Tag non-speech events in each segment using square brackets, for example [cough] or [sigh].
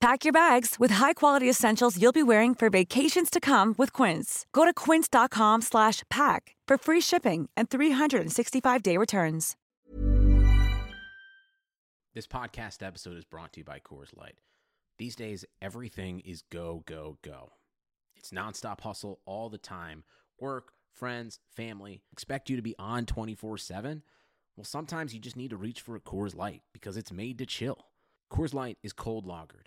Pack your bags with high-quality essentials you'll be wearing for vacations to come with Quince. Go to quince.com slash pack for free shipping and 365-day returns. This podcast episode is brought to you by Coors Light. These days, everything is go, go, go. It's nonstop hustle all the time. Work, friends, family expect you to be on 24 7. Well, sometimes you just need to reach for a Coors Light because it's made to chill. Coors Light is cold lagered,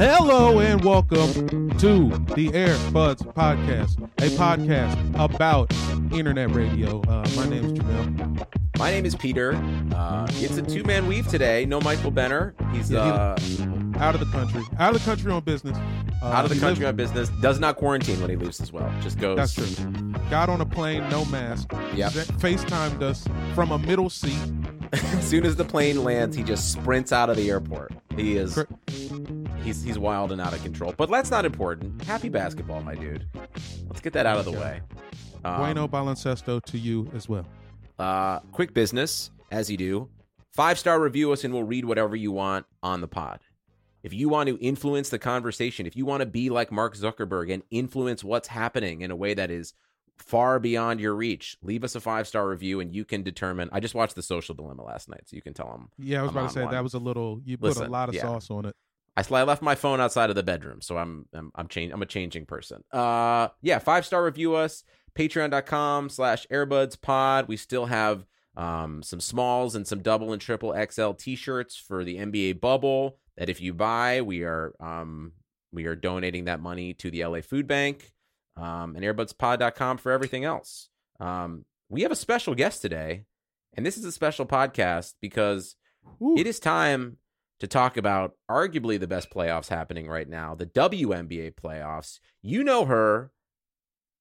Hello and welcome to the Air Buds Podcast, a podcast about internet radio. Uh, my name is Jamel. My name is Peter. Uh, it's a two man weave today. No Michael Benner. He's Yeah, uh, Out of the country, out of the country on business. Uh, out of the country lives- on business. Does not quarantine when he leaves as well. Just goes. That's true. Got on a plane, no mask. Yep. FaceTimed us from a middle seat. [laughs] as soon as the plane lands, he just sprints out of the airport. He is. Cor- He's he's wild and out of control. But that's not important. Happy basketball, my dude. Let's get that out of the way. Um, Bueno baloncesto to you as well. Uh, quick business, as you do. Five star review us, and we'll read whatever you want on the pod. If you want to influence the conversation, if you want to be like Mark Zuckerberg and influence what's happening in a way that is far beyond your reach, leave us a five star review, and you can determine. I just watched The Social Dilemma last night, so you can tell them. Yeah, I was I'm about to say one. that was a little. You put a lot of yeah. sauce on it. I, I left my phone outside of the bedroom, so I'm I'm I'm, change- I'm a changing person. Uh, yeah, five star review us. Patreon.com slash Airbuds Pod. We still have um some smalls and some double and triple XL T-shirts for the NBA bubble. That if you buy, we are um we are donating that money to the LA Food Bank. Um, and AirbudsPod.com for everything else. Um, we have a special guest today, and this is a special podcast because Ooh. it is time to talk about arguably the best playoffs happening right now, the WNBA playoffs. You know her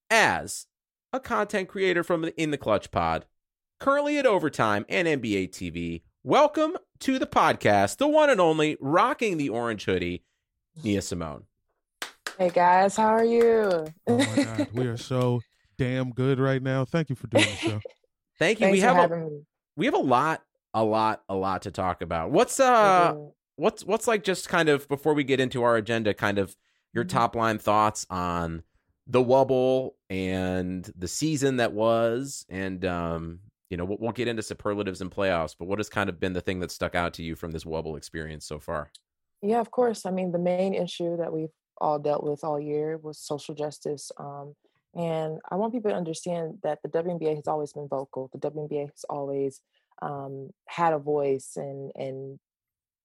as a content creator from the In the Clutch Pod, currently at Overtime and NBA TV. Welcome to the podcast, the one and only rocking the orange hoodie, Nia Symone. Hey guys, how are you? Oh my god, we are so [laughs] damn good right now. Thank you for doing the show. Thank you. Thanks we for have a, me. we have a lot, a lot, a lot to talk about. What's uh Mhm. what's what's like just kind of before we get into our agenda, kind of your Mm-hmm. top line thoughts on the Wubble and the season that was, and um, you know, we'll, we'll get into superlatives and playoffs. But what has kind of been the thing that stuck out to you from this Wubble experience so far? Yeah, of course. I mean, the main issue that we've all dealt with all year was social justice. Um, and I want people to understand that the WNBA has always been vocal. The WNBA has always um, had a voice and and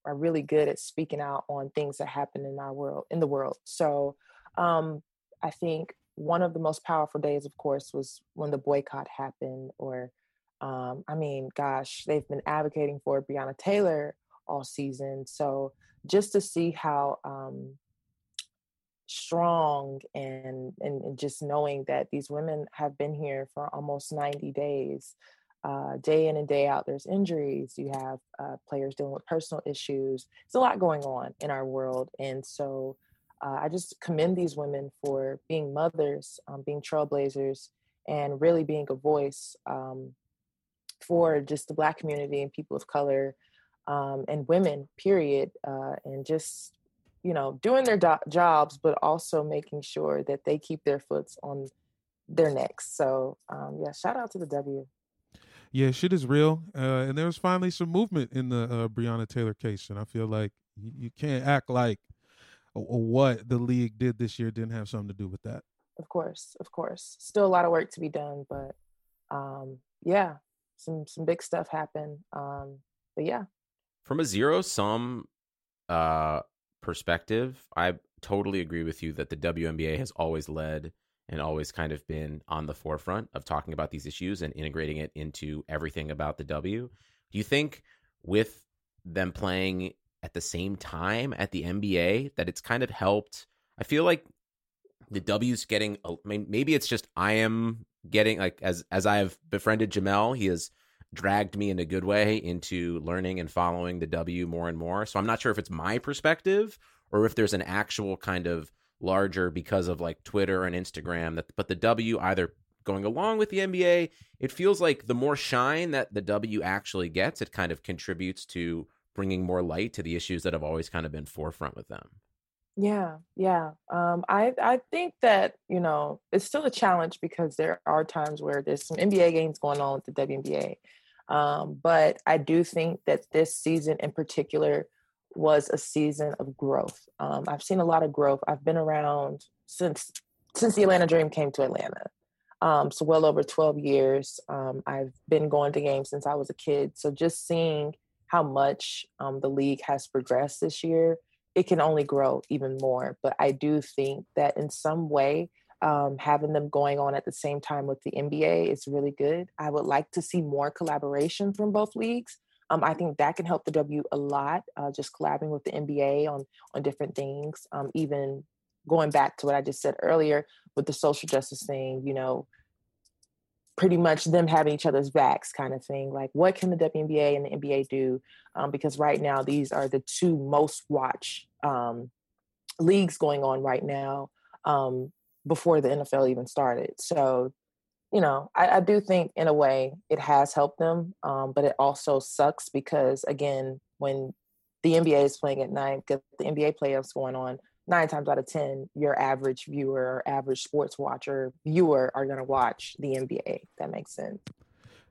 are really good at speaking out on things that happen in our world, in the world. So um, I think one of the most powerful days, of course, was when the boycott happened. Or, um, I mean, gosh, they've been advocating for Breonna Taylor all season. So just to see how um, strong and, and and just knowing that these women have been here for almost 90 days uh, day in and day out there's injuries you have uh, players dealing with personal issues there's a lot going on in our world and so uh, i just commend these women for being mothers um, being trailblazers and really being a voice um, for just the black community and people of color um, and women period uh, and just you know doing their do- jobs but also making sure that they keep their foots on their necks so um, yeah shout out to the w Yeah, shit is real, uh, and there was finally some movement in the uh, Breonna Taylor case, and I feel like you, you can't act like uh, what the league did this year didn't have something to do with that. of course of course still a lot of work to be done but um, yeah some some big stuff happened um, but yeah From a zero sum uh, perspective, I totally agree with you that the WNBA has always led and always kind of been on the forefront of talking about these issues and integrating it into everything about the W. Do you think with them playing at the same time at the NBA that it's kind of helped? I feel like the W's getting. I mean, maybe it's just I am getting like as as I have befriended Jamel, he has dragged me in a good way into learning and following the W more and more. So I'm not sure if it's my perspective or if there's an actual kind of larger because of like Twitter and Instagram that but the W either going along with the NBA, it feels like the more shine that the W actually gets, it kind of contributes to bringing more light to the issues that have always kind of been forefront with them. Yeah, yeah. Um, I I think that you know it's still a challenge because there are times where there's some NBA games going on with the WNBA, um, but I do think that this season in particular was a season of growth. Um, I've seen a lot of growth. I've been around since since the Atlanta Dream came to Atlanta, um, so well over 12 years. Um, I've been going to games since I was a kid. So just seeing how much um, the league has progressed this year it can only grow even more. But I do think that in some way, um, having them going on at the same time with the NBA is really good. I would like to see more collaboration from both leagues. Um, I think that can help the W a lot. Uh, just collaborating with the NBA on on different things. Um, even going back to what I just said earlier with the social justice thing, you know, pretty much them having each other's backs kind of thing. Like, what can the WNBA and the NBA do? Um, because right now, these are the two most watched um, leagues going on right now um, before the NFL even started. So, you know, I, I do think in a way it has helped them, um, but it also sucks because, again, when the NBA is playing at night, get the NBA playoffs going on, nine times out of ten, your average viewer or average sports watcher viewer are going to watch the NBA. That makes sense.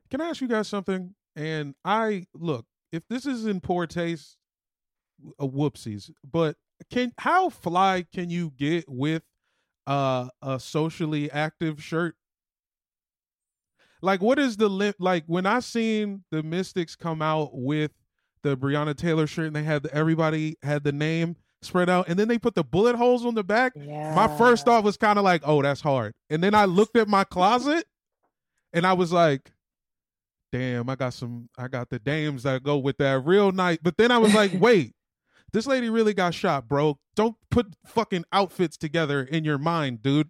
Can I ask you guys something? And I look, if this is in poor taste, uh, whoopsies. But can how fly can you get with uh, a socially active shirt? Like, what is the limit? Like when I seen the Mystics come out with the Breonna Taylor shirt, and they had the, everybody had the name spread out, and then they put the bullet holes on the back. Yeah. My first thought was kind of like, oh, that's hard. And then I looked at my closet, and I was like, damn, I got some, I got the dames that go with that real nice. But then I was like, [laughs] wait, this lady really got shot, bro. Don't put fucking outfits together in your mind, dude.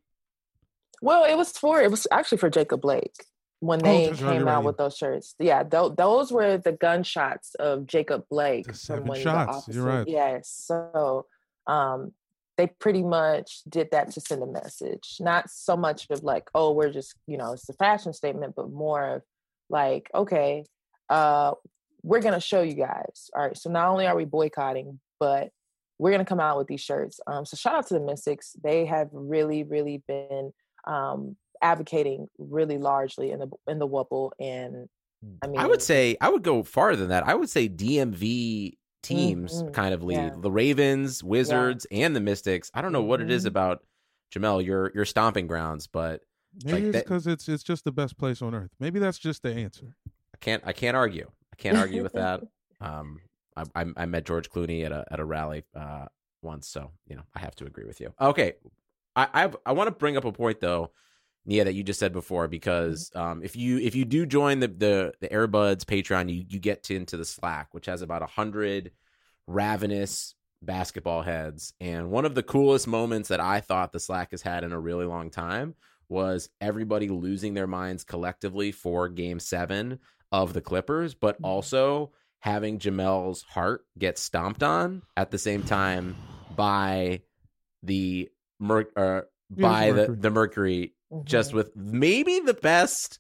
Well, it was for it was actually for Jacob Blake when Oh, they right, came out with those shirts. Yeah, th- those were the gunshots of Jacob Blake The seven when shots, officer. you're right. Yes, so um, they pretty much did that to send a message, not so much of like, oh, we're just you know it's a fashion statement, but more of like, okay, uh, we're gonna show you guys. All right, so not only are we boycotting, but we're gonna come out with these shirts. Um, so shout out to the Mystics. They have really, really been um, advocating really largely in the in the Wubble, and I mean, I would say I would go farther than that. I would say DMV teams Mhm. kind of lead Yeah. the Ravens, Wizards, and the Mystics. I don't know what it is Mhm. about Jamel, your your stomping grounds, but Maybe Like it's because it's it's just the best place on earth. Maybe that's just the answer. I can't I can't argue. I can't argue with that. [laughs] Um, I, I I met George Clooney at a at a rally uh once, so you know I have to agree with you. Okay, I I've, I want to bring up a point though, Nia, that you just said before because um if you if you do join the the the Airbuds Patreon, you you get to, into the Slack, which has about a hundred ravenous basketball heads, and one of the coolest moments that I thought the Slack has had in a really long time was everybody losing their minds collectively for game seven of the Clippers, but also having Jamel's heart get stomped on at the same time by the Mer- uh, by the, the Mercury, just Mhm. with maybe the best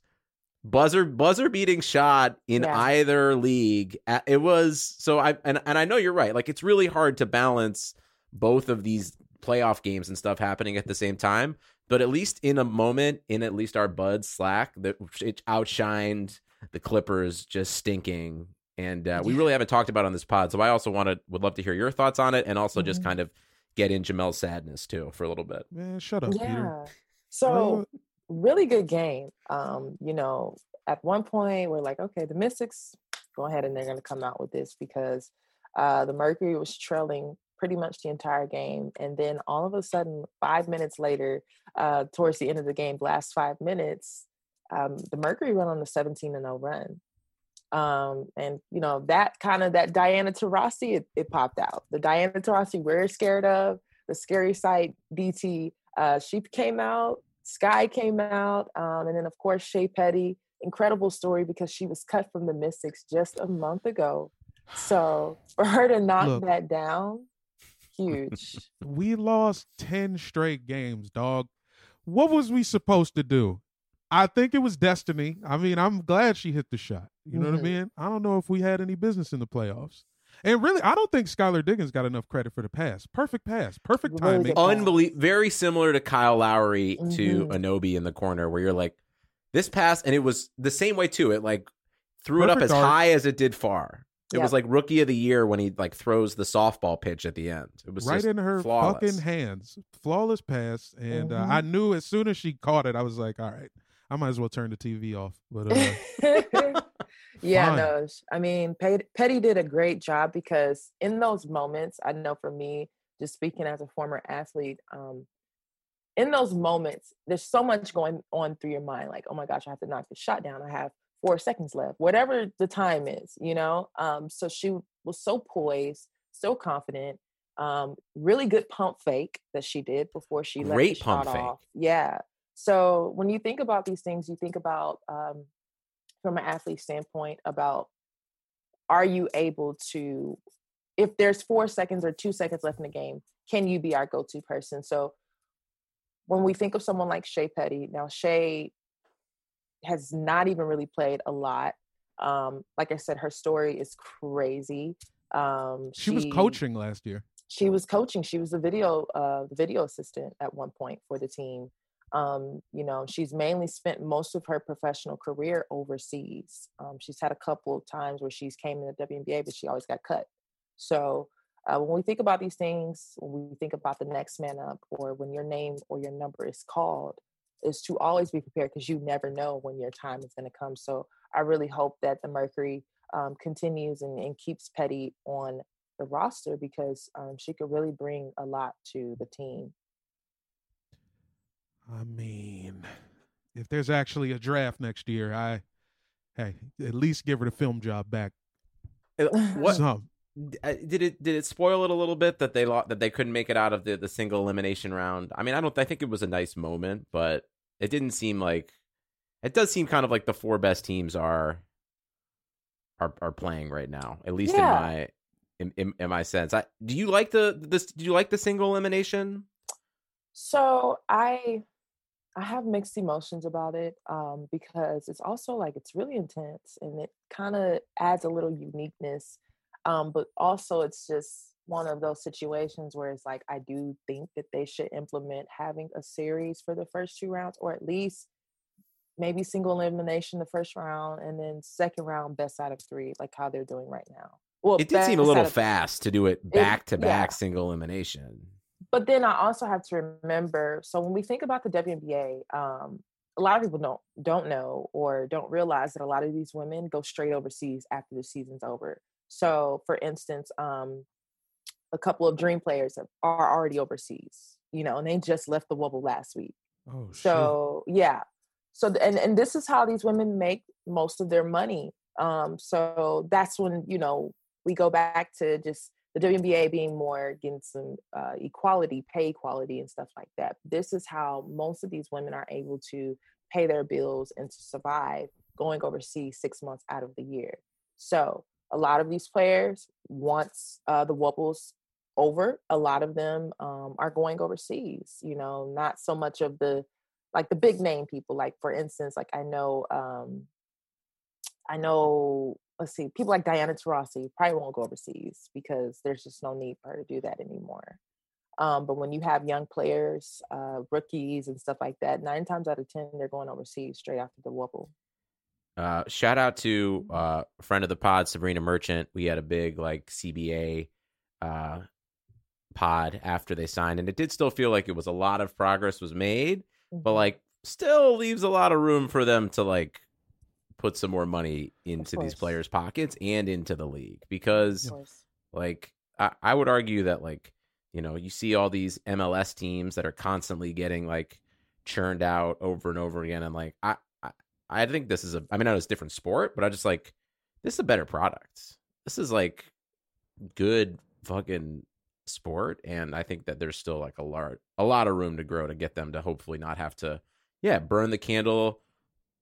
buzzer buzzer beating shot in Yeah. either league. It was so I and and I know you're right. Like it's really hard to balance both of these playoff games and stuff happening at the same time. But at least in a moment, in at least our Bud Slack, that it outshined the Clippers just stinking. And uh, we really haven't talked about it on this pod, so I also wanted would love to hear your thoughts on it, and also just Mhm. kind of get in Jamel's sadness too for a little bit. Man, shut up, Peter. So really good game. Um, you know, at one point we're like, okay, the Mystics go ahead and they're going to come out with this because uh, the Mercury was trailing pretty much the entire game, and then all of a sudden, five minutes later, uh, towards the end of the game, the last five minutes, um, the Mercury went on a 17 and 0 run. Um, and you know that kind of that Diana Taurasi, it, it popped out. The Diana Taurasi we're scared of, the scary sight DT. Uh, she came out, Sky came out, um, and then of course Shey Peddy. Incredible story because she was cut from the Mystics just a month ago. So [laughs] for her to knock Look. that down, huge. [laughs] We lost 10 straight games, dog. What was we supposed to do? I think it was destiny. I mean, I'm glad she hit the shot. You know what I Mhm. mean? I don't know if we had any business in the playoffs. And really, I don't think Skylar Diggins got enough credit for the pass. Perfect pass, perfect timing. Unbelievable, very similar to Kyle Lowry to Mhm. Anunoby in the corner, where you're like, this pass, and it was the same way too. It like threw it up as arc. high as it did far. It was like rookie of the year when he like throws the softball pitch at the end. It was right just in her flawless. fucking hands. Flawless pass. And uh, Mhm. I knew as soon as she caught it, I was like, all right, I might as well turn the TV off. But uh, [laughs] [laughs] yeah, Fine. no, I mean, Peddy, did a great job because in those moments, I know for me, just speaking as a former athlete, um, in those moments, there's so much going on through your mind. Like, oh my gosh, I have to knock this shot down. I have four seconds left, whatever the time is, you know? Um, so she was so poised, so confident, um, really good pump fake that she did before she let Great the pump shot fake. off. Yeah. So when you think about these things, you think about um, from an athlete standpoint about are you able to if there's four seconds or two seconds left in the game can you be our go-to person so when we think of someone like Shey Peddy now Shey has not even really played a lot um, like I said her story is crazy um, she was coaching last year. she was coaching she was the video uh the video assistant at one point for the team um you know she's mainly spent most of her professional career overseas. Um, she's had a couple of times where she's came in the WNBA but she always got cut. So uh, when we think about these things when we think about the next man up or when your name or your number is called is to always be prepared because you never know when your time is going to come. So i really hope that the mercury um, continues and, and keeps Peddy on the roster because um, she could really bring a lot to the team. I mean, if there's actually a draft next year, I hey, at least give her the film job back. [sighs] What Some. did it did it spoil it a little bit that they lost that they couldn't make it out of the the single elimination round? I mean, I don't. I think it was a nice moment, but it didn't seem like it does seem kind of like the four best teams are are are playing right now. At least Yeah. in my in, in, in my sense. I do you like the this? Do you like the single elimination? So I I have mixed emotions about it um, because it's also like it's really intense and it kind of adds a little uniqueness, um, but also it's just one of those situations where it's like I do think that they should implement having a series for the first two rounds, or at least maybe single elimination the first round, and then second round best out of three, like how they're doing right now. Well, it did seem a little fast to do it back to back single elimination. But then I also have to remember. So when we think about the WNBA, um, a lot of people don't don't know or don't realize that a lot of these women go straight overseas after the season's over. So, for instance, um, a couple of dream players are already overseas, you know, and they just left the Wubble last week. Oh, so shit. yeah. So and and this is how these women make most of their money. Um, so that's when you know we go back to just the WNBA being more getting some uh, equality, pay equality, and stuff like that. This is how most of these women are able to pay their bills and to survive going overseas six months out of the year. So a lot of these players, once uh, the Wubbles over, a lot of them um, are going overseas. You know, not so much of the like the big name people. Like for instance, like I know, um, I know let's see, people like Diana Taurasi probably won't go overseas because there's just no need for her to do that anymore. Um, but when you have young players, uh, rookies and stuff like that, nine times out of ten they're going overseas straight after the Wubble. Uh, shout out to uh, a friend of the pod, Sabrina Merchant. We had a big like CBA uh, pod after they signed, and it did still feel like it was a lot of progress was made, mm-hmm. but like still leaves a lot of room for them to like put some more money into these players' pockets and into the league because like I, I would argue that like you know you see all these MLS teams that are constantly getting like churned out over and over again and like I I, I think this is a I mean I know it's a different sport but I just like this is a better product. This is like good fucking sport and I think that there's still like a lot a lot of room to grow to get them to hopefully not have to yeah burn the candle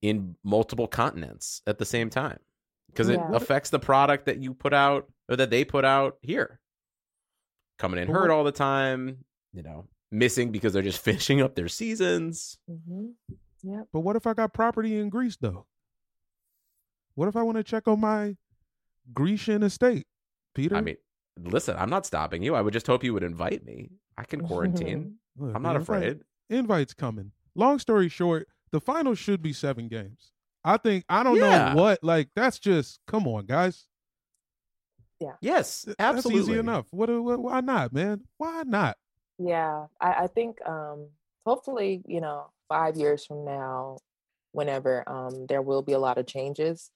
in multiple continents at the same time because it yeah. affects the product that you put out or that they put out here. Coming in hurt all the time, you know, missing because they're just [laughs] finishing up their seasons. Mm-hmm. Yeah. But what if I got property in Greece though? What if I want to check on my Grecian estate, Peter? I mean, listen, I'm not stopping you. I would just hope you would invite me. I can quarantine. [laughs] Look, I'm not afraid. Invites coming. Long story short, the final should be seven games. I think I don't yeah. know what like that's just come on guys. Yeah. Yes, absolutely. That's easy enough. What, what why not, man? Why not? Yeah, I, I think um hopefully, you know, five years from now, whenever um there will be a lot of changes.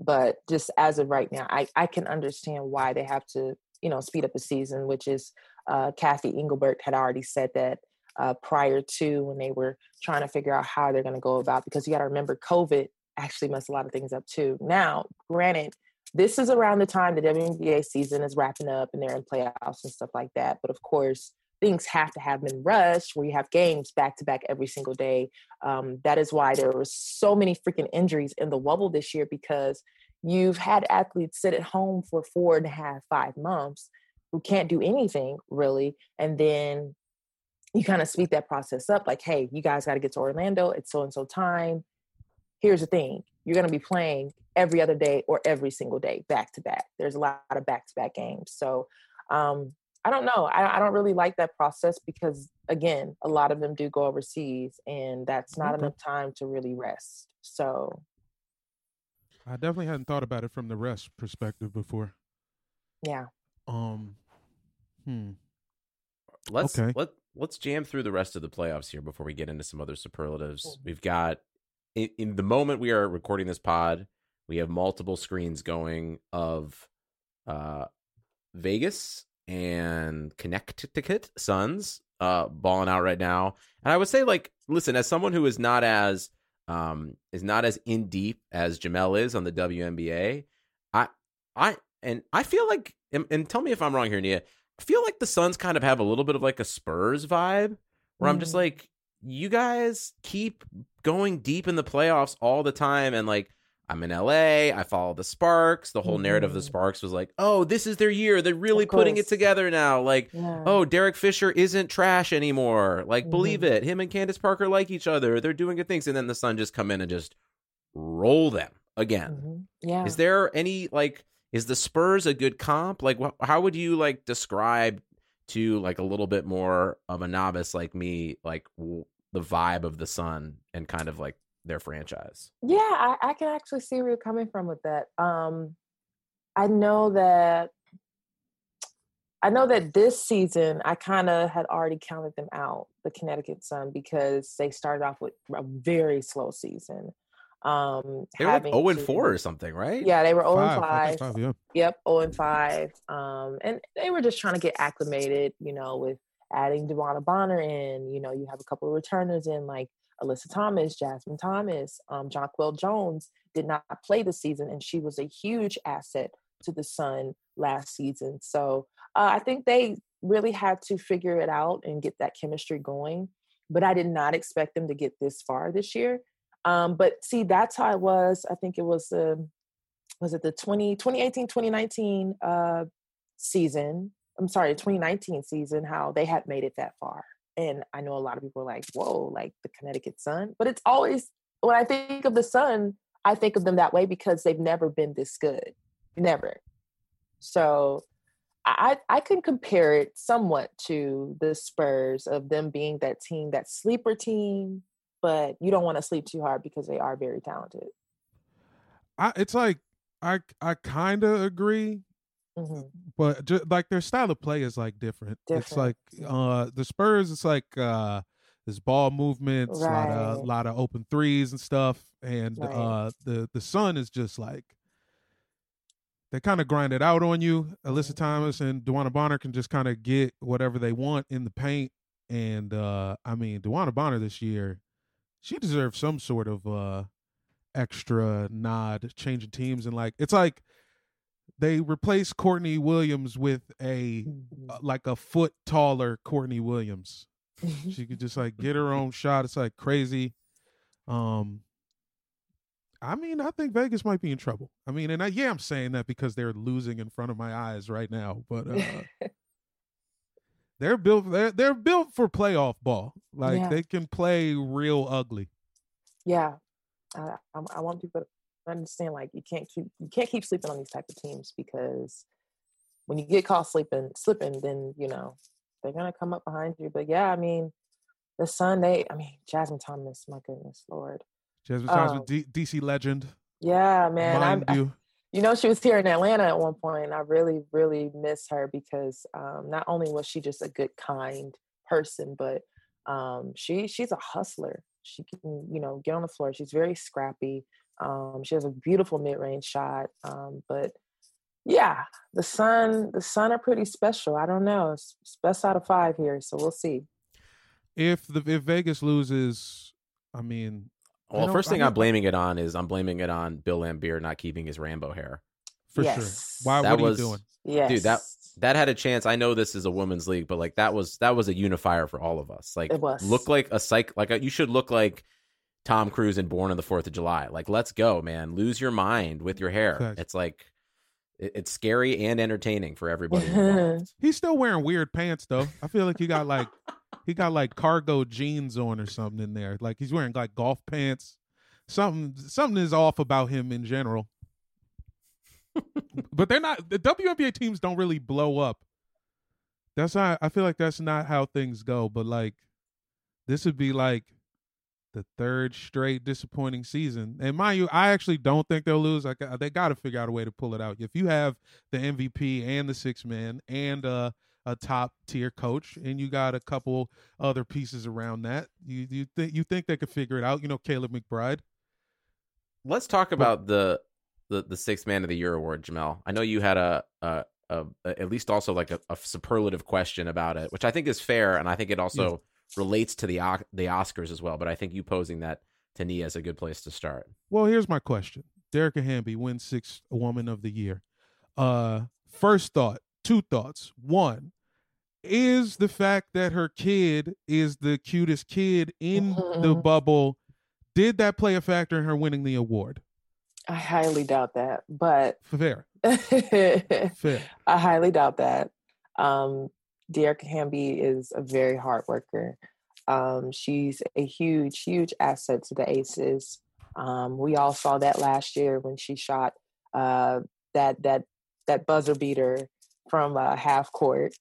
But just as of right now, I, I can understand why they have to, you know, speed up the season, which is uh Cathy Engelbert had already said that uh, prior to when they were trying to figure out how they're going to go about because you got to remember COVID actually messed a lot of things up too. Now, granted, this is around the time the WNBA season is wrapping up and they're in playoffs and stuff like that. But of course, things have to have been rushed where you have games back to back every single day. Um, that is why there were so many freaking injuries in the Wubble this year because you've had athletes sit at home for four and a half, five months who can't do anything really. And then you kind of speed that process up like hey you guys got to get to orlando it's so and so time here's the thing you're going to be playing every other day or every single day back to back there's a lot of back to back games so um, i don't know I, I, don't really like that process because again a lot of them do go overseas and that's not okay. enough time to really rest so i definitely hadn't thought about it from the rest perspective before yeah um hmm let's okay. let let's jam through the rest of the playoffs here before we get into some other superlatives. We've got in, in, the moment we are recording this pod, we have multiple screens going of uh, Vegas and Connecticut Suns uh, balling out right now. And I would say, like, listen, as someone who is not as um, is not as in deep as Jamel is on the WNBA, I I and I feel like and, and tell me if I'm wrong here, Nia. I feel like the Suns kind of have a little bit of like a Spurs vibe where mm. I'm just mm. like, you guys keep going deep in the playoffs all the time. And like, I'm in LA. I follow the Sparks. The whole mm-hmm. narrative of the mm-hmm. Sparks was like, oh, this is their year. They're really putting it together now. Like, yeah. oh, Derek Fisher isn't trash anymore. Like, mm-hmm. believe it. Him and Candace Parker like each other. They're doing good things. And then the Sun just come in and just roll them again. Mm-hmm. Yeah. Is there any like is the Spurs a good comp? Like, wh- how would you like describe to like a little bit more of a novice like me, like w- the vibe of the Sun and kind of like their franchise? Yeah, I, I can actually see where you're coming from with that. Um, I know that I know that this season I kind of had already counted them out, the Connecticut Sun, because they started off with a very slow season. Um, They were like having zero and to- four or something, right? Yeah, they were 0 and Five, I 5. five, yeah. Yep, 0 and 5. Um, and they were just trying to get acclimated, you know, with adding DeWanna Bonner in. You know, you have a couple of returners in like Alyssa Thomas, Jasmine Thomas, um, Jonquel Jones did not play this season, and she was a huge asset to the Sun last season. So uh, I think they really had to figure it out and get that chemistry going. But I did not expect them to get this far this year. Um, but see, that's how it was. I think it was um, was it the 20, 2018, 2019 uh, season? I'm sorry, 2019 season, how they had made it that far. And I know a lot of people are like, whoa, like the Connecticut Sun. But it's always, when I think of the Sun, I think of them that way because they've never been this good. Never. So I, I can compare it somewhat to the Spurs of them being that team, that sleeper team, but you don't want to sleep too hard because they are very talented. I, it's like I I kind of agree, hmm but just like their style of play is like different. It's like uh the Spurs. It's like uh this ball movements, a lot of Right. lot of open threes and stuff, and Right. uh the the Sun is just like they kind of grind it out on you. Alyssa Mm-hmm. Thomas and DeWanna Bonner can just kind of get whatever they want in the paint, and uh I mean DeWanna Bonner this year, she deserves some sort of uh extra nod changing teams and like it's like they replaced Courtney Williams with a Mm-hmm. uh, like a foot taller Courtney Williams. [laughs] She could just like get her own shot. It's like crazy. Um I mean, I think Vegas might be in trouble. I mean, and I, yeah, I'm saying that because they're losing in front of my eyes right now, but uh [laughs] they're built they're, they're built for playoff ball. Like Yeah. they can play real ugly. yeah, I, I, I want people to understand like you can't keep you can't keep sleeping on these type of teams because when you get caught sleeping slipping, then you know they're gonna come up behind you. But yeah, I mean, the Sun, they, I mean, Jasmine Thomas, my goodness, Lord, Jasmine Thomas Um, with D- DC legend. yeah, man, mind I'm, I, you. You know, she was here in Atlanta at one point, and I really, really miss her because um, not only was she just a good, kind person, but um, she she's a hustler. She can, you know, get on the floor. She's very scrappy. Um, she has a beautiful mid range shot. Um, but yeah, the Sun, the Sun are pretty special. I don't know. It's, it's best out of five here, so we'll see. If the if Vegas loses, I mean, Well, don't- first thing I'm blaming it on is I'm blaming it on Bill Laimbeer not keeping his Rambo hair. for Yes. sure. Why? That what are you doing? Yes, Dude, that that had a chance. I know this is a women's league, but like that was that was a unifier for all of us. Like It was. look like a psych like a, you should look like Tom Cruise in Born on the Fourth of July. Like let's go, man. Lose your mind with your hair. Facts. It's like it- it's scary and entertaining for everybody. [laughs] He's still wearing weird pants though. I feel like he got like he got like cargo jeans on or something in there. Like he's wearing like golf pants. Something something is off about him in general. but they're not the WNBA teams don't really blow up. That's not I feel like that's not how things go, but like this would be like the third straight disappointing season. And mind you, I actually don't think they'll lose. Like they got to figure out a way to pull it out. If you have the MVP and the six man and uh, a top tier coach, and you got a couple other pieces around that, you you think you think they could figure it out? You know, Kayla McBride. Let's talk about the the the sixth man of the year award, Jamel. I know you had a a, a, at least also like a, a superlative question about it, which I think is fair, and I think it also relates to the the Oscars as well. But I think you posing that to Nia is a good place to start. Well, here's my question: Dearica Hamby wins sixth woman of the year. Uh, first thought, two thoughts. One is the fact that her kid is the cutest kid in the [laughs] bubble. Did that play a factor in her winning the award? I highly doubt that, but Fair, [laughs] fair. I highly doubt that. Um, Dearica Hamby is a very hard worker. Um, she's a huge, huge asset to the Aces. Um, we all saw that last year when she shot uh, that that that buzzer beater from uh, half court.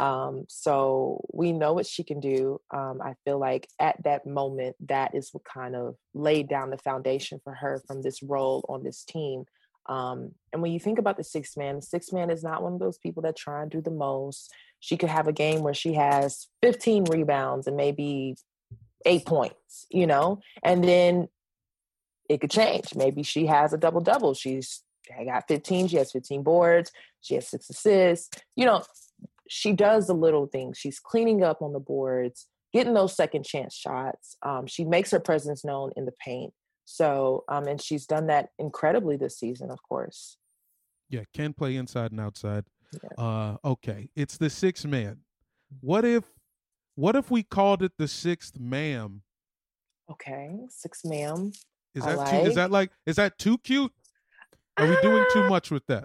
Um, so we know what she can do. Um, I feel like at that moment, that is what kind of laid down the foundation for her from this role on this team. Um, and when you think about the sixth man, the sixth man is not one of those people that try and do the most. She could have a game where she has 15 rebounds and maybe eight points, you know, and then it could change. Maybe she has a double double. She's I got 15, she has 15 boards, she has six assists. You know, she does the little things. She's cleaning up on the boards, getting those second chance shots. Um, she makes her presence known in the paint. So, um, and she's done that incredibly this season, of course. Yeah, can play inside and outside. Yeah. Uh, okay, it's the sixth man. What if, what if we called it the sixth ma'am? Okay, six ma'am. Is that like. too? Is that like? Is that too cute? Are we doing too uh, much with that?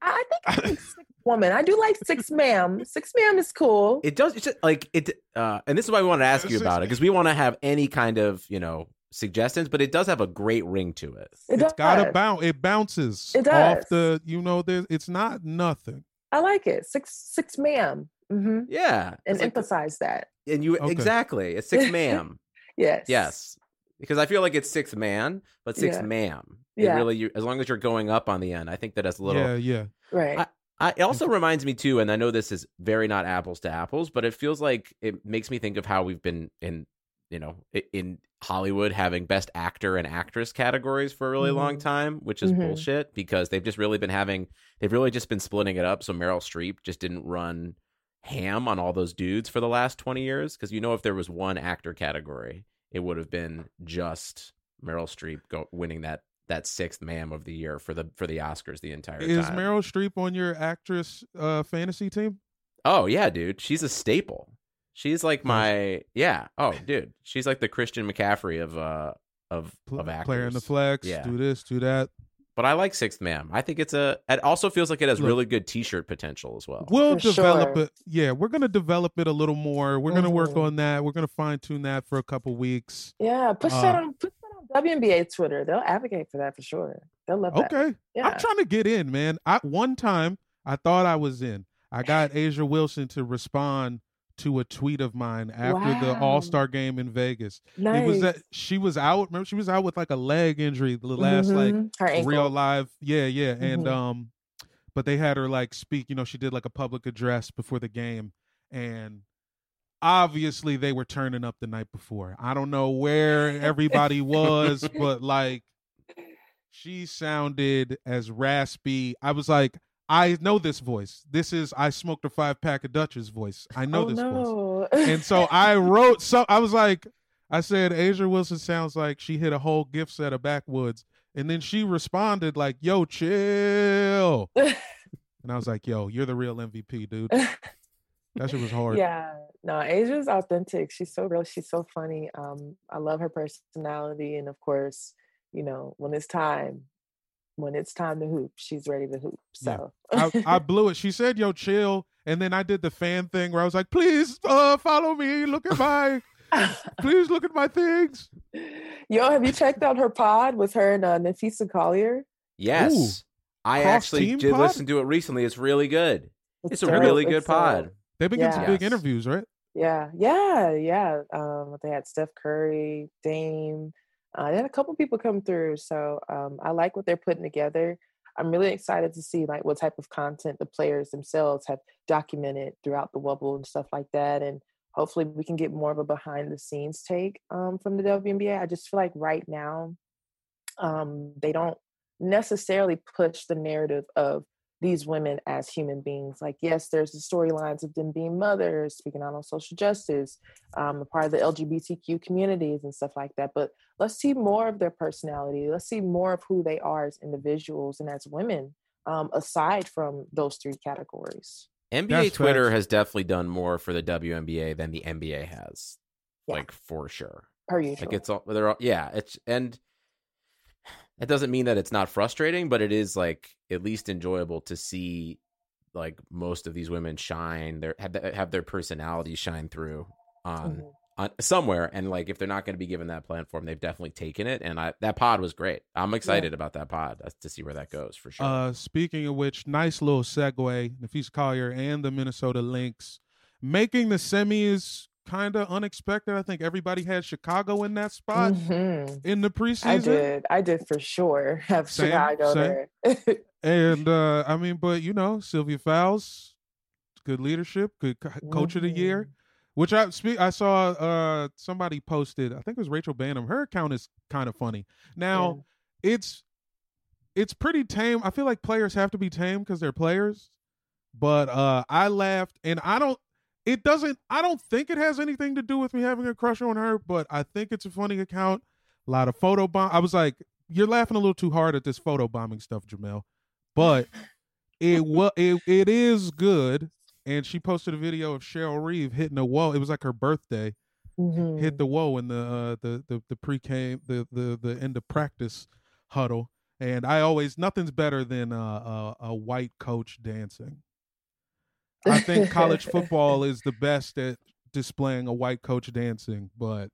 I think [laughs] woman. I do like six ma'am. Six ma'am is cool. It does. It's just, like it. Uh, and this is why we want to ask you about it because we want to have any kind of you know suggestions, but it does have a great ring to it. it has got a bounce. It bounces it does. off the. You know, there. It's not nothing. I like it. Six six ma'am. Mm-hmm. Yeah, and like, emphasize that. And you okay. exactly. It's six ma'am. [laughs] yes. Yes. Because I feel like it's six man, but six yeah. ma'am. It yeah. really, you, as long as you're going up on the end, I think that has a little. Yeah, yeah. Right. I, I, it also reminds me too, and I know this is very not apples to apples, but it feels like it makes me think of how we've been in, you know, in Hollywood having best actor and actress categories for a really mm-hmm. long time, which is mm-hmm. bullshit because they've just really been having, they've really just been splitting it up. So Meryl Streep just didn't run ham on all those dudes for the last 20 years. Cause you know, if there was one actor category, it would have been just Meryl Streep go, winning that that sixth ma'am of the year for the for the Oscars the entire Is time. Is Meryl Streep on your actress uh fantasy team? Oh yeah, dude. She's a staple. She's like my yeah. Oh, dude. She's like the Christian McCaffrey of uh of of actors. Player in the flex. Yeah. Do this, do that. But I like Sixth Ma'am. I think it's a. It also feels like it has Look, really good T-shirt potential as well. We'll for develop sure. it. Yeah, we're gonna develop it a little more. We're mm-hmm. gonna work mm-hmm. on that. We're gonna fine tune that for a couple weeks. Yeah, push uh, that on. Put WNBA Twitter, they'll advocate for that for sure. They'll love that. Okay. Yeah. I'm trying to get in, man. I one time I thought I was in. I got [laughs] A'ja Wilson to respond to a tweet of mine after wow. the All Star game in Vegas. Nice. It was that she was out. Remember, she was out with like a leg injury the last mm-hmm. like real live. Yeah, yeah. Mm-hmm. And um, but they had her like speak. You know, she did like a public address before the game, and obviously they were turning up the night before. I don't know where everybody was, [laughs] but like she sounded as raspy. I was like, I know this voice. This is I smoked a five pack of Dutch's voice. I know oh, this no. voice. And so I wrote so I was like, I said A'ja Wilson sounds like she hit a whole gift set of backwoods. And then she responded like, yo, chill. [laughs] and I was like, yo, you're the real MVP, dude. [laughs] That shit was hard. Yeah. No, A'ja's authentic. She's so real. She's so funny. Um, I love her personality. And of course, you know, when it's time, when it's time to hoop, she's ready to hoop. So yeah. I, I, [laughs] blew it. She said, yo, chill. And then I did the fan thing where I was like, please uh, follow me. Look at my [laughs] please look at my things. Yo, have you checked out her pod with her and uh, Napheesa Collier? Yes. Ooh. I actually did pod? listen to it recently. It's really good. It's, it's a really good it's pod. They've been getting some big interviews, right? Yeah, yeah, yeah. Um, they had Steph Curry, Dame. Uh, they had a couple people come through, so um, I like what they're putting together. I'm really excited to see like what type of content the players themselves have documented throughout the Wubble and stuff like that, and hopefully we can get more of a behind the scenes take um, from the WNBA. I just feel like right now um, they don't necessarily push the narrative of these women as human beings. Like, yes, there's the storylines of them being mothers, speaking out on social justice, um, a part of the LGBTQ communities and stuff like that. But let's see more of their personality. Let's see more of who they are as individuals and as women, um, aside from those three categories. NBA That's Twitter has definitely done more for the WNBA than the NBA has, yeah. like for sure. Per usual. Like it's all they're all, yeah. It's and it doesn't mean that it's not frustrating, but it is like at least enjoyable to see like most of these women shine their have, have their personalities shine through on mm-hmm. on, somewhere. And like, if they're not going to be given that platform, they've definitely taken it. And I that pod was great. I'm excited yeah. about that pod uh, to see where that goes for sure. Uh, speaking of which, nice little segue. Napheesa Collier and the Minnesota Lynx making the semis kind of unexpected. I think everybody had Chicago in that spot mm-hmm. in the preseason. I did. I did for sure [laughs] have same, Chicago same. there. [laughs] and uh I mean, but you know, Sylvia Fowles, good leadership, good co- coach mm-hmm. of the year. Mm-hmm. Which I speak, I saw uh somebody posted. I think it was Rachel Banham. Her account is kind of funny. Now, yeah. it's it's pretty tame. I feel like players have to be tame because they're players. But uh I laughed, and I don't it doesn't i don't think it has anything to do with me having a crush on her but i think it's a funny account. A lot of photo bomb i was like you're laughing a little too hard at this photo bombing stuff jamel. But it [laughs] was it, it is good. And she posted a video of cheryl reeve hitting a wall. It was like her birthday. Mm-hmm. hit the wall in the uh the the, the pre-came the, the the end of practice huddle. And i always nothing's better than uh, a, a white coach dancing I think college [laughs] football is the best at displaying a white coach dancing, but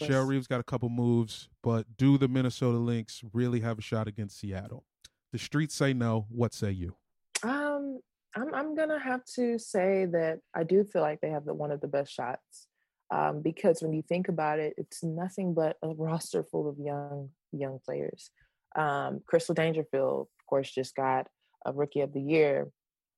Cheryl Reeve's got a couple moves, but do the Minnesota Lynx really have a shot against Seattle? The streets say no. What say you? Um, I'm I'm gonna have to say that I do feel like they have the, one of the best shots. Um, because when you think about it, it's nothing but a roster full of young young players. Um, Crystal Dangerfield, of course, just got a Rookie of the Year.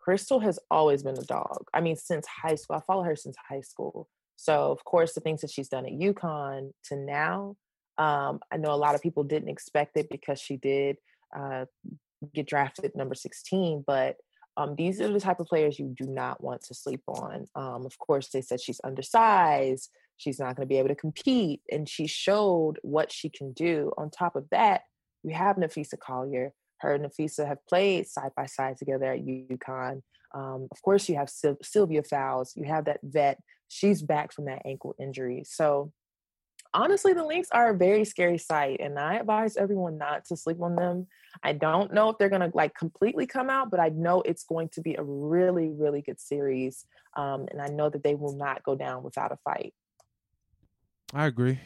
Crystal has always been a dog. I mean, since high school. I follow her since high school. So, of course, the things that she's done at UConn to now, um, I know a lot of people didn't expect it because she did uh, get drafted number 16, but um, these are the type of players you do not want to sleep on. Um, of course, they said she's undersized, she's not going to be able to compete, and she showed what she can do. On top of that, you have Napheesa Collier, her and Napheesa have played side by side together at UConn. Um, of course, you have Sylvia Fowles. You have that vet. She's back from that ankle injury. So, honestly, the Lynx are a very scary sight, and I advise everyone not to sleep on them. I don't know if they're going to like completely come out, but I know it's going to be a really, really good series, um, and I know that they will not go down without a fight. I agree,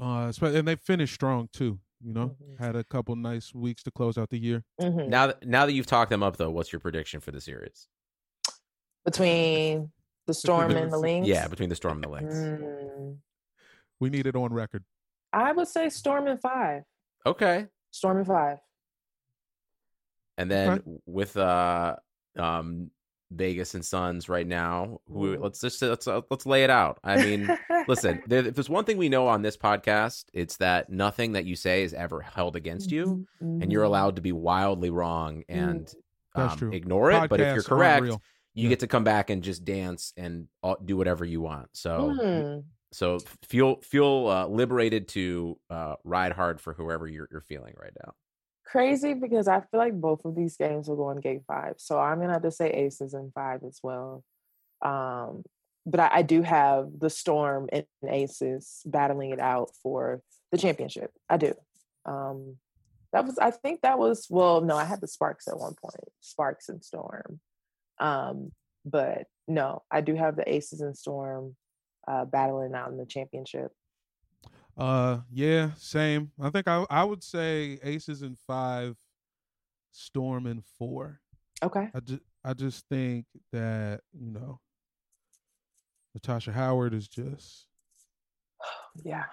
uh, and they finished strong too. You know, mm-hmm. had a couple nice weeks to close out the year. Mm-hmm. Now, that, now that you've talked them up, though, what's your prediction for the series? Between the Storm and the Lynx? Yeah, between the Storm and the Lynx. Mm. We need it on record. I would say Storm and five. Okay. Storm and five. And then okay. with uh um Vegas and Suns right now. Who let's just let's uh, let's lay it out. I mean, listen, [laughs] there, if there's one thing we know on this podcast, it's that nothing that you say is ever held against you, mm-hmm. and you're mm-hmm. allowed to be wildly wrong and um, ignore it. Podcasts but if you're correct, you yeah. get to come back and just dance and do whatever you want. So. Mm. So feel feel uh, liberated to uh, ride hard for whoever you're, you're feeling right now crazy because I feel like both of these games will go in game five. So I'm gonna have to say aces in five as well. Um, but I, I, do have the storm and aces battling it out for the championship. I do. Um, that was I think that was well, no, I had the sparks at one point. Sparks and storm. Um, but no, I do have the aces and storm uh, battling out in the championship. Uh, yeah, same. I think I I would say aces in five, storm in four. Okay. I just I just think that you know, Natasha Howard is just [sighs] yeah.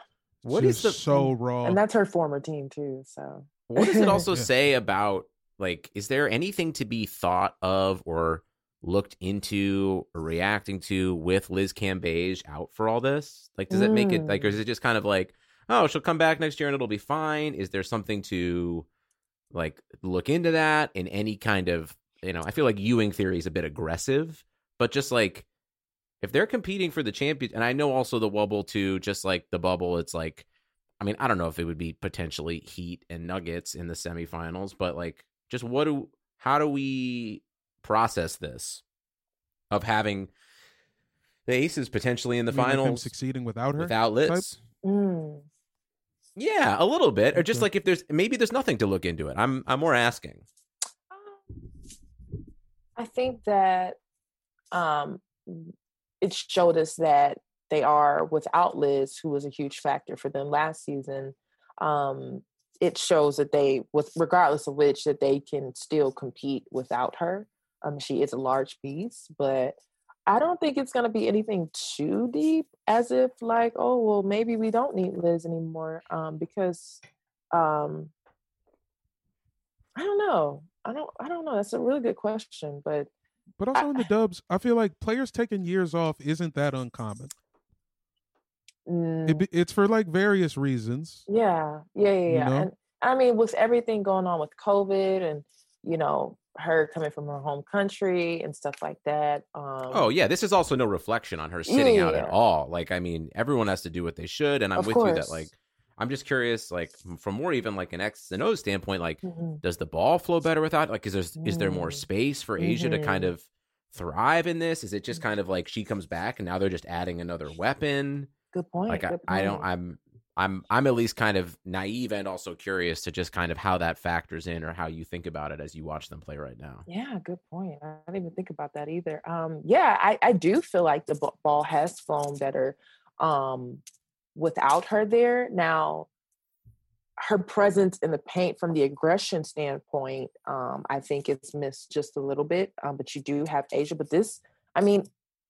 What is the so raw? And that's her former team too. So what does it [laughs] also yeah. say about like? Is there anything to be thought of or looked into or reacting to with Liz Cambage out for all this? Like, does it make it like, or is mm. it just kind of like, oh, she'll come back next year and it'll be fine? Is there something to like look into that in any kind of, you know, I feel like Ewing theory is a bit aggressive, but just like if they're competing for the champion, and I know also the wubble too, just like the bubble, it's like, I mean, I don't know if it would be potentially Heat and Nuggets in the semifinals, but like, just what do, how do we process this of having the Aces potentially in the finals succeeding without her without Liz. Mm. Yeah, a little bit, or just like if there's maybe there's nothing to look into it. I'm I'm more asking. I think that um, it showed us that they are without Liz, who was a huge factor for them last season, um, it shows that they, with regardless of which, that they can still compete without her. Um, she is a large piece, but I don't think it's going to be anything too deep, as if like, oh well, maybe we don't need Liz anymore, um, because um, I don't know. I don't. I don't know. That's a really good question, but but also I, in the dubs, I feel like players taking years off isn't that uncommon. Mm, it, it's for like various reasons. Yeah, yeah, yeah, yeah. And I mean, with everything going on with COVID and you know her coming from her home country and stuff like that. Um, oh yeah, this is also no reflection on her sitting yeah, out at all. Like, I mean, everyone has to do what they should, and I'm of with course. you that like. I'm just curious, like from more even like an X and O standpoint, like mm-hmm. does the ball flow better without? Like, is there mm-hmm. is there more mm. space for A'ja mm-hmm. to kind mm-hmm. of thrive in this? Is it just kind of like she comes back and now they're just adding another weapon? Good point. Like Good I, I don't I'm I'm I'm at least kind of naive and also curious to just kind of how that factors in or how you think about it as you watch them play right now. Yeah, good point. I didn't even think about that either. Um, yeah, I, I do feel like the ball has flown better um, without her there. Now, her presence in the paint from the aggression standpoint, um, I think it's missed just a little bit. Um, but you do have A'ja. But this, I mean,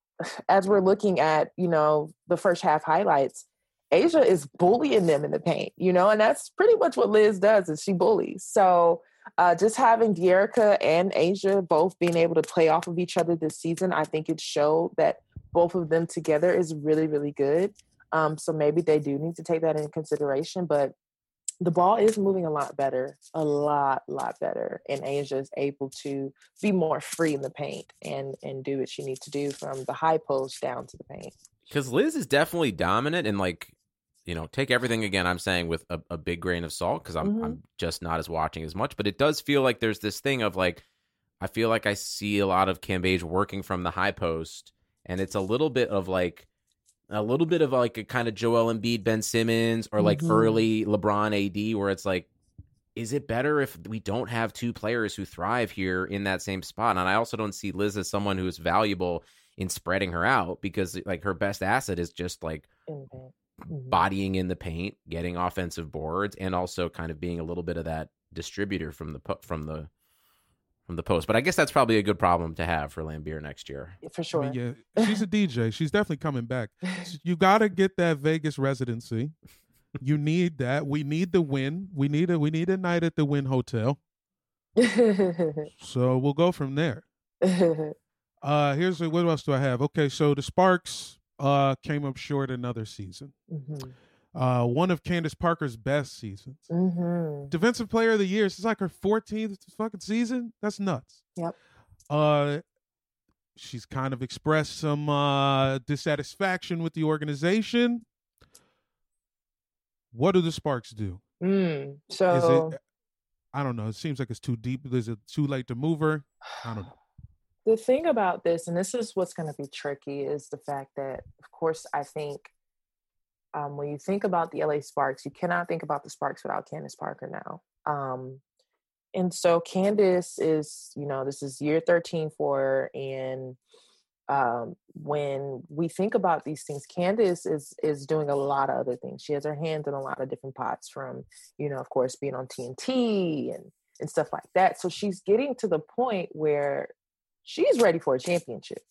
[sighs] as we're looking at, you know, the first half highlights, A'ja is bullying them in the paint, you know, and that's pretty much what Liz does is she bullies. So uh, just having Dearica and A'ja both being able to play off of each other this season, I think it showed that both of them together is really, really good. Um, so maybe they do need to take that into consideration. But the ball is moving a lot better, a lot, lot better. And A'ja is able to be more free in the paint and and do what she needs to do from the high post down to the paint. Because Liz is definitely dominant and like, you know, take everything again I'm saying with a, a big grain of salt because I'm mm-hmm. I'm just not as watching as much. But it does feel like there's this thing of like I feel like I see a lot of Cambage working from the high post, and it's a little bit of like a little bit of like a kind of Joel Embiid, Ben Simmons, or like mm-hmm. early LeBron AD, where it's like, is it better if we don't have two players who thrive here in that same spot? And I also don't see Liz as someone who is valuable in spreading her out because like her best asset is just like. Bodying in the paint, getting offensive boards, and also kind of being a little bit of that distributor from the from the from the post. But I guess that's probably a good problem to have for Laimbeer next year. For sure. I mean, yeah, [laughs] she's a DJ. She's definitely coming back. You got to get that Vegas residency. You need that. We need the win. We need a we need a night at the Wynn Hotel. so we'll go from there. [laughs] uh here's what else do I have? Okay, so the Sparks uh came up short another season. Mm-hmm uh, one of Candace Parker's best seasons. Mm-hmm. Defensive Player of the Year. It's like her 14th fucking season. That's nuts. Yep. Uh, she's kind of expressed some uh, dissatisfaction with the organization. What do the Sparks do? Mm, so it, I don't know. It seems like it's too deep. Is it too late to move her? I don't know. The thing about this, and this is what's going to be tricky, is the fact that, of course, I think um, when you think about the LA Sparks, you cannot think about the Sparks without Candace Parker now. Um, and so Candace is, you know, this is year 13 for her. And um, when we think about these things, Candace is is doing a lot of other things. She has her hands in a lot of different pots from, you know, of course, being on TNT and and stuff like that. So she's getting to the point where she's ready for a championship.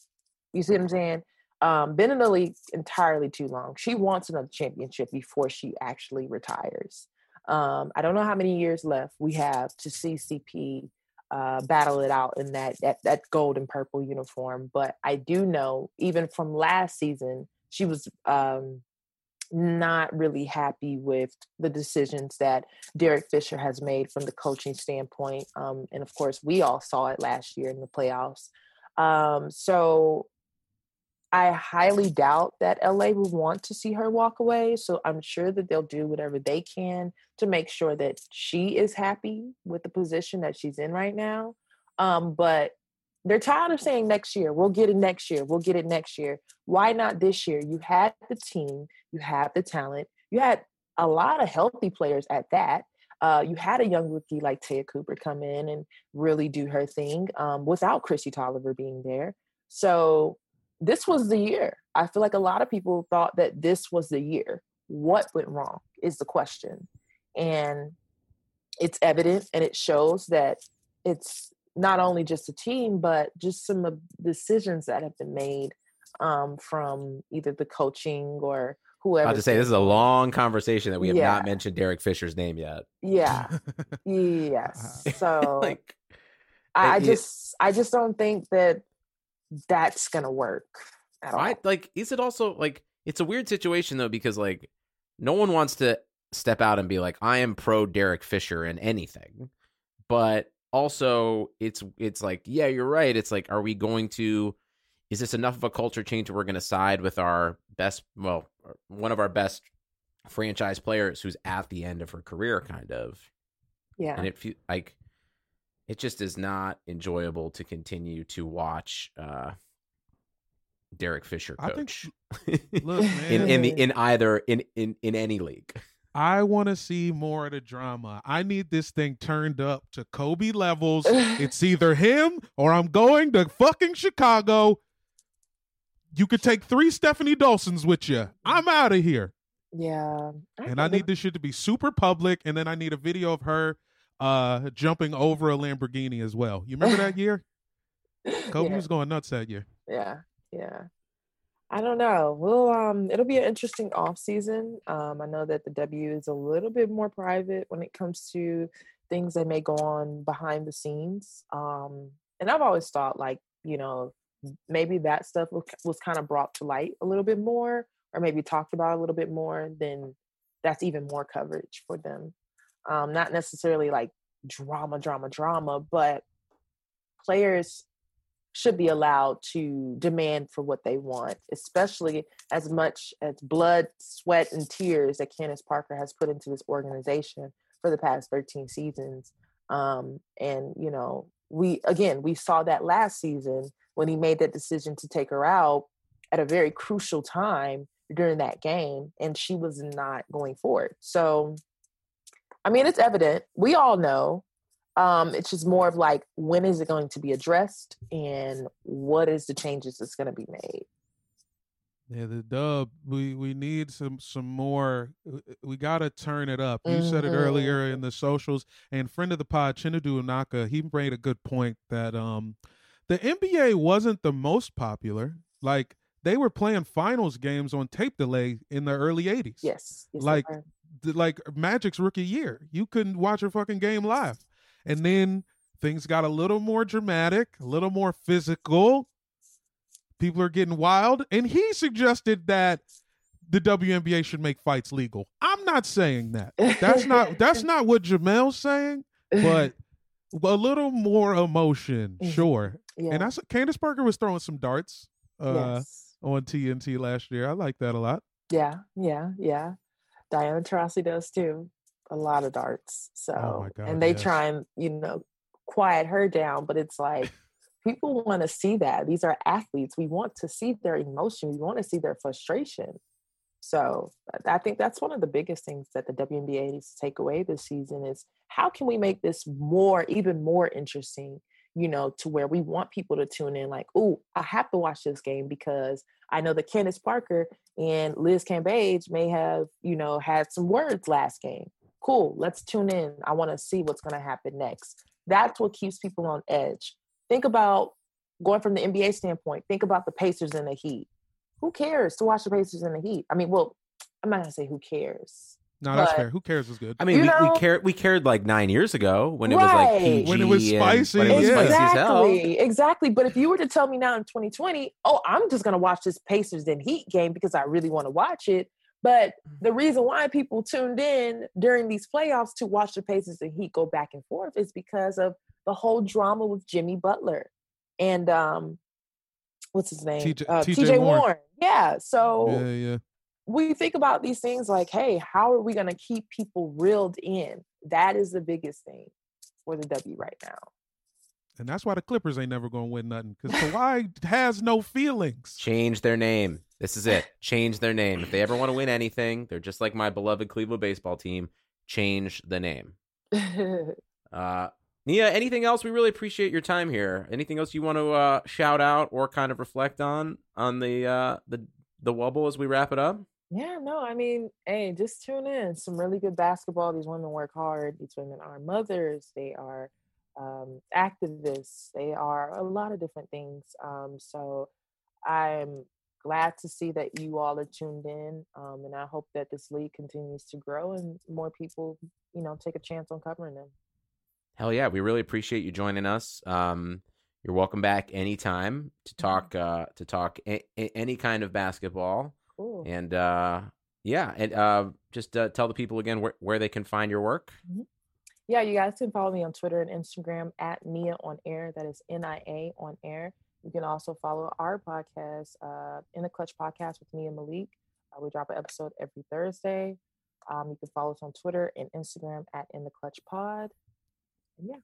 You see what I'm saying? um, been in the league entirely too long. She wants another championship before she actually retires. Um, I don't know how many years left we have to see CP uh, battle it out in that, that that gold and purple uniform, but I do know even from last season she was um, not really happy with the decisions that Derek Fisher has made from the coaching standpoint, um, and of course we all saw it last year in the playoffs. Um, so I highly doubt that LA will want to see her walk away. So I'm sure that they'll do whatever they can to make sure that she is happy with the position that she's in right now. Um, but they're tired of saying next year, we'll get it next year, we'll get it next year. Why not this year? You had the team, you had the talent, you had a lot of healthy players at that. Uh, you had a young rookie like Te'a Cooper come in and really do her thing um, without Kristi Toliver being there. So this was the year. I feel like a lot of people thought that this was the year. What went wrong is the question. And it's evident and it shows that it's not only just a team, but just some of the decisions that have been made um, from either the coaching or whoever. About to say this is a long conversation that we have Yeah. not mentioned Derek Fisher's name yet. Yeah. [laughs] yes. [laughs] So like I, I just I just don't think that that's gonna work at all. I like is it also like it's a weird situation though because like no one wants to step out and be like I am pro Derek Fisher in anything. But also it's it's like yeah, you're right. It's like are we going to is this enough of a culture change where we're going to side with our best well one of our best franchise players who's at the end of her career kind of yeah. and it fe- like it just is not enjoyable to continue to watch uh Derek Fisher I think- coach Look, [laughs] in in the in either in in in any league. I want to see more of the drama. I need this thing turned up to Kobe levels. [sighs] it's either him or I'm going to fucking Chicago. You could take three Stefanie Dolsons with you. I'm out of here. yeah. And I need this shit to be super public. And then I need a video of her uh jumping over a Lamborghini as well. You remember [laughs] that year? Kobe yeah. was going nuts that year. yeah yeah i don't know. Well um it'll be an interesting off season. Um i know that the w is a little bit more private when it comes to things that may go on behind the scenes. Um and i've always thought like you know maybe that stuff was, was kind of brought to light a little bit more or maybe talked about a little bit more then that's even more coverage for them. Um not necessarily like drama drama drama but players should be allowed to demand for what they want, especially as much as blood, sweat, and tears that Candace Parker has put into this organization for the past 13 seasons. Um, and, you know, we, again, we saw that last season when he made that decision to take her out at a very crucial time during that game, and she was not going forward. So, I mean, it's evident. We all know um it's just more of like when is it going to be addressed and what is the changes that's going to be made Yeah, the dub. We we need some some more. We got to turn it up. You said it earlier in the socials. And friend of the pod, Chinadu Unaka, he made a good point that um the NBA wasn't the most popular. Like they were playing finals games on tape delay in the early '80s. yes, yes Like, like Magic's rookie year. You couldn't watch a fucking game live. And then things got a little more dramatic, a little more physical. People are getting wild. And he suggested that the WNBA should make fights legal. I'm not saying that. That's not that's not what Jamel's saying, but a little more emotion, [laughs] Mhm. sure. yeah. And I saw Candace Parker was throwing some darts uh yes. on TNT last year. I like that a lot. yeah yeah yeah diana Taurasi does too a lot of darts oh so Oh God, and they yes. try and you know quiet her down but it's like people want to see that these are athletes we want to see their emotion we want to see their frustration so I- I think that's one of the biggest things that the WNBA needs to take away this season is how can we make this more, even more interesting, you know, to where we want people to tune in like, oh, I have to watch this game because I know that Candace Parker and Liz Cambage may have, you know, had some words last game. Cool, let's tune in. I want to see what's going to happen next. That's what keeps people on edge. Think about going from the NBA standpoint, think about the Pacers and the Heat who cares to watch the Pacers in the Heat? I mean, well, I'm not gonna say who cares. No, that's But- fair. Who cares was good. I mean, we, know- we cared we cared like nine years ago when it was like Right. PG When it was and- spicy, when it was yeah. spicy as hell. Exactly, exactly. But if you were to tell me now in 2020, oh, I'm just gonna watch this Pacers and Heat game because I really want to watch it. But the reason why people tuned in during these playoffs to watch the Pacers and Heat go back and forth is because of the whole drama with Jimmy Butler and um, what's his name? TJ Uh, TJ Warren. Warren. Yeah. So Yeah, yeah. we think about these things like, hey, how are we going to keep people reeled in? That is the biggest thing for the W right now. And that's why the Clippers ain't never gonna win nothing. Because Kawhi has no feelings. Change their name. This is it. Change their name. If they ever want to win anything, they're just like my beloved Cleveland baseball team. Change the name. [laughs] Uh, Nia, anything else? We really appreciate your time here. Anything else you want to uh, shout out or kind of reflect on on the uh, the the wubble as we wrap it up? Yeah, no, I mean, hey, just tune in. Some really good basketball. These women work hard. These women are mothers. They are um, activists. They are a lot of different things. Um, so I'm glad to see that you all are tuned in. Um, and I hope that this league continues to grow and more people, you know, take a chance on covering them. Hell yeah. We really appreciate you joining us. Um, you're welcome back anytime to Mm-hmm. talk uh, to talk a- a- any kind of basketball. Cool. And uh, yeah, and uh, just uh, tell the people again where, where they can find your work. Yeah, you guys can follow me on Twitter and Instagram at Nia on Air. That is N I A on Air. You can also follow our podcast, uh, In the Clutch Podcast with Nia and Malik. Uh, we drop an episode every Thursday. Um, you can follow us on Twitter and Instagram at In the Clutch Pod. And yeah.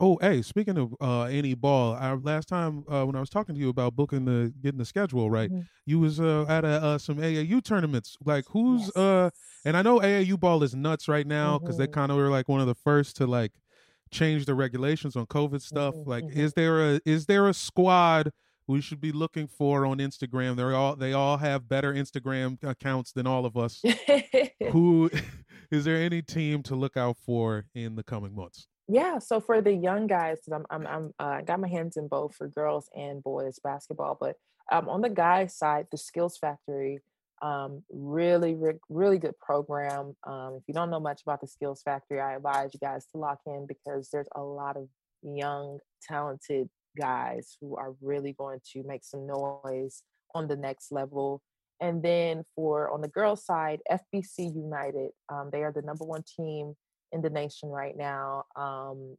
Oh, hey, speaking of uh any ball, I, last time uh, when I was talking to you about booking the getting the schedule right, Mhm. you was uh, at a, uh, some AAU tournaments. Like who's Yes. uh and I know AAU ball is nuts right now because they Mhm. kind of were like one of the first to like change the regulations on COVID stuff. Mhm, Like mhm. is there a is there a squad we should be looking for on Instagram? They're all they all have better Instagram accounts than all of us. [laughs] Who [laughs] is there any team to look out for in the coming months? Yeah, so for the young guys, I'm I'm I'm uh, I got my hands in both for girls and boys basketball, but um, on the guys side, the Skills Factory, um, really re- really good program. Um, if you don't know much about the Skills Factory, I advise you guys to lock in because there's a lot of young, talented guys who are really going to make some noise on the next level. And then for on the girls side, FBC United, um, they are the number one team in the nation right now. Um,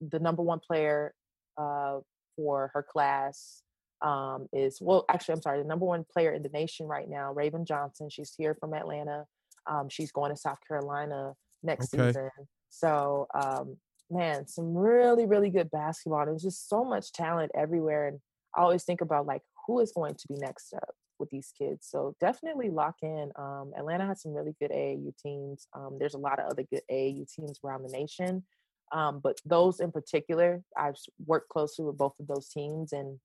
the number one player uh, for her class um, is, well, actually, I'm sorry, the number one player in the nation right now, Raven Johnson. She's here from Atlanta. Um, she's going to South Carolina next Okay. season. So, um, man, some really, really good basketball. There's just so much talent everywhere. And I always think about like who is going to be next up with these kids. So definitely lock in. Um, Atlanta has some really good AAU teams. Um, there's a lot of other good AAU teams around the nation. Um, but those in particular, I've worked closely with both of those teams and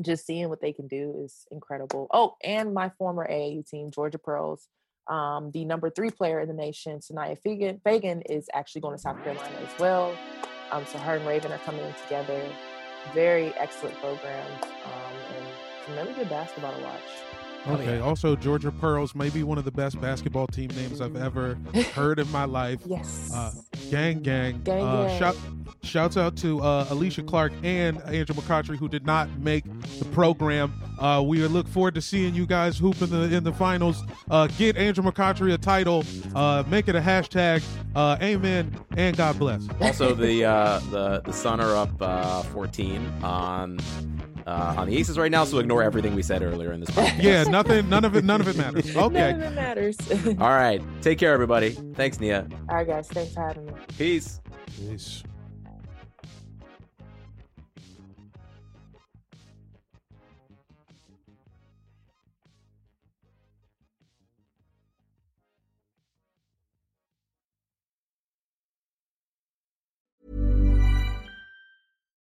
just seeing what they can do is incredible. Oh, and my former AAU team, Georgia Pearls, um, the number three player in the nation, Sania Feagin, Feagin is actually going to South Carolina as well. Um, so her and Raven are coming in together. Very excellent programs um, and some really good basketball to watch. Oh, Okay. yeah. Also, Georgia Pearls may be one of the best basketball team names I've ever [laughs] heard in my life. Yes. Uh, gang, gang. Gang, uh, gang. Shout, shouts out to uh, Alysha Clark and Angel McCoughtry who did not make the program. Uh, we look forward to seeing you guys hoop in the in the finals. Uh, get Angel McCoughtry a title. Uh, make it a hashtag. Uh, amen and God bless. Also, the uh, the the Sun are up uh, 14 on uh, on the Aces right now, so ignore everything we said earlier in this podcast. Yeah, nothing. None of it. None of it matters. [laughs] None Okay. of it matters. [laughs] All right, take care, everybody. Thanks, Nia. All right, guys. Thanks for having me. Peace. Peace.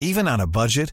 Even on a budget,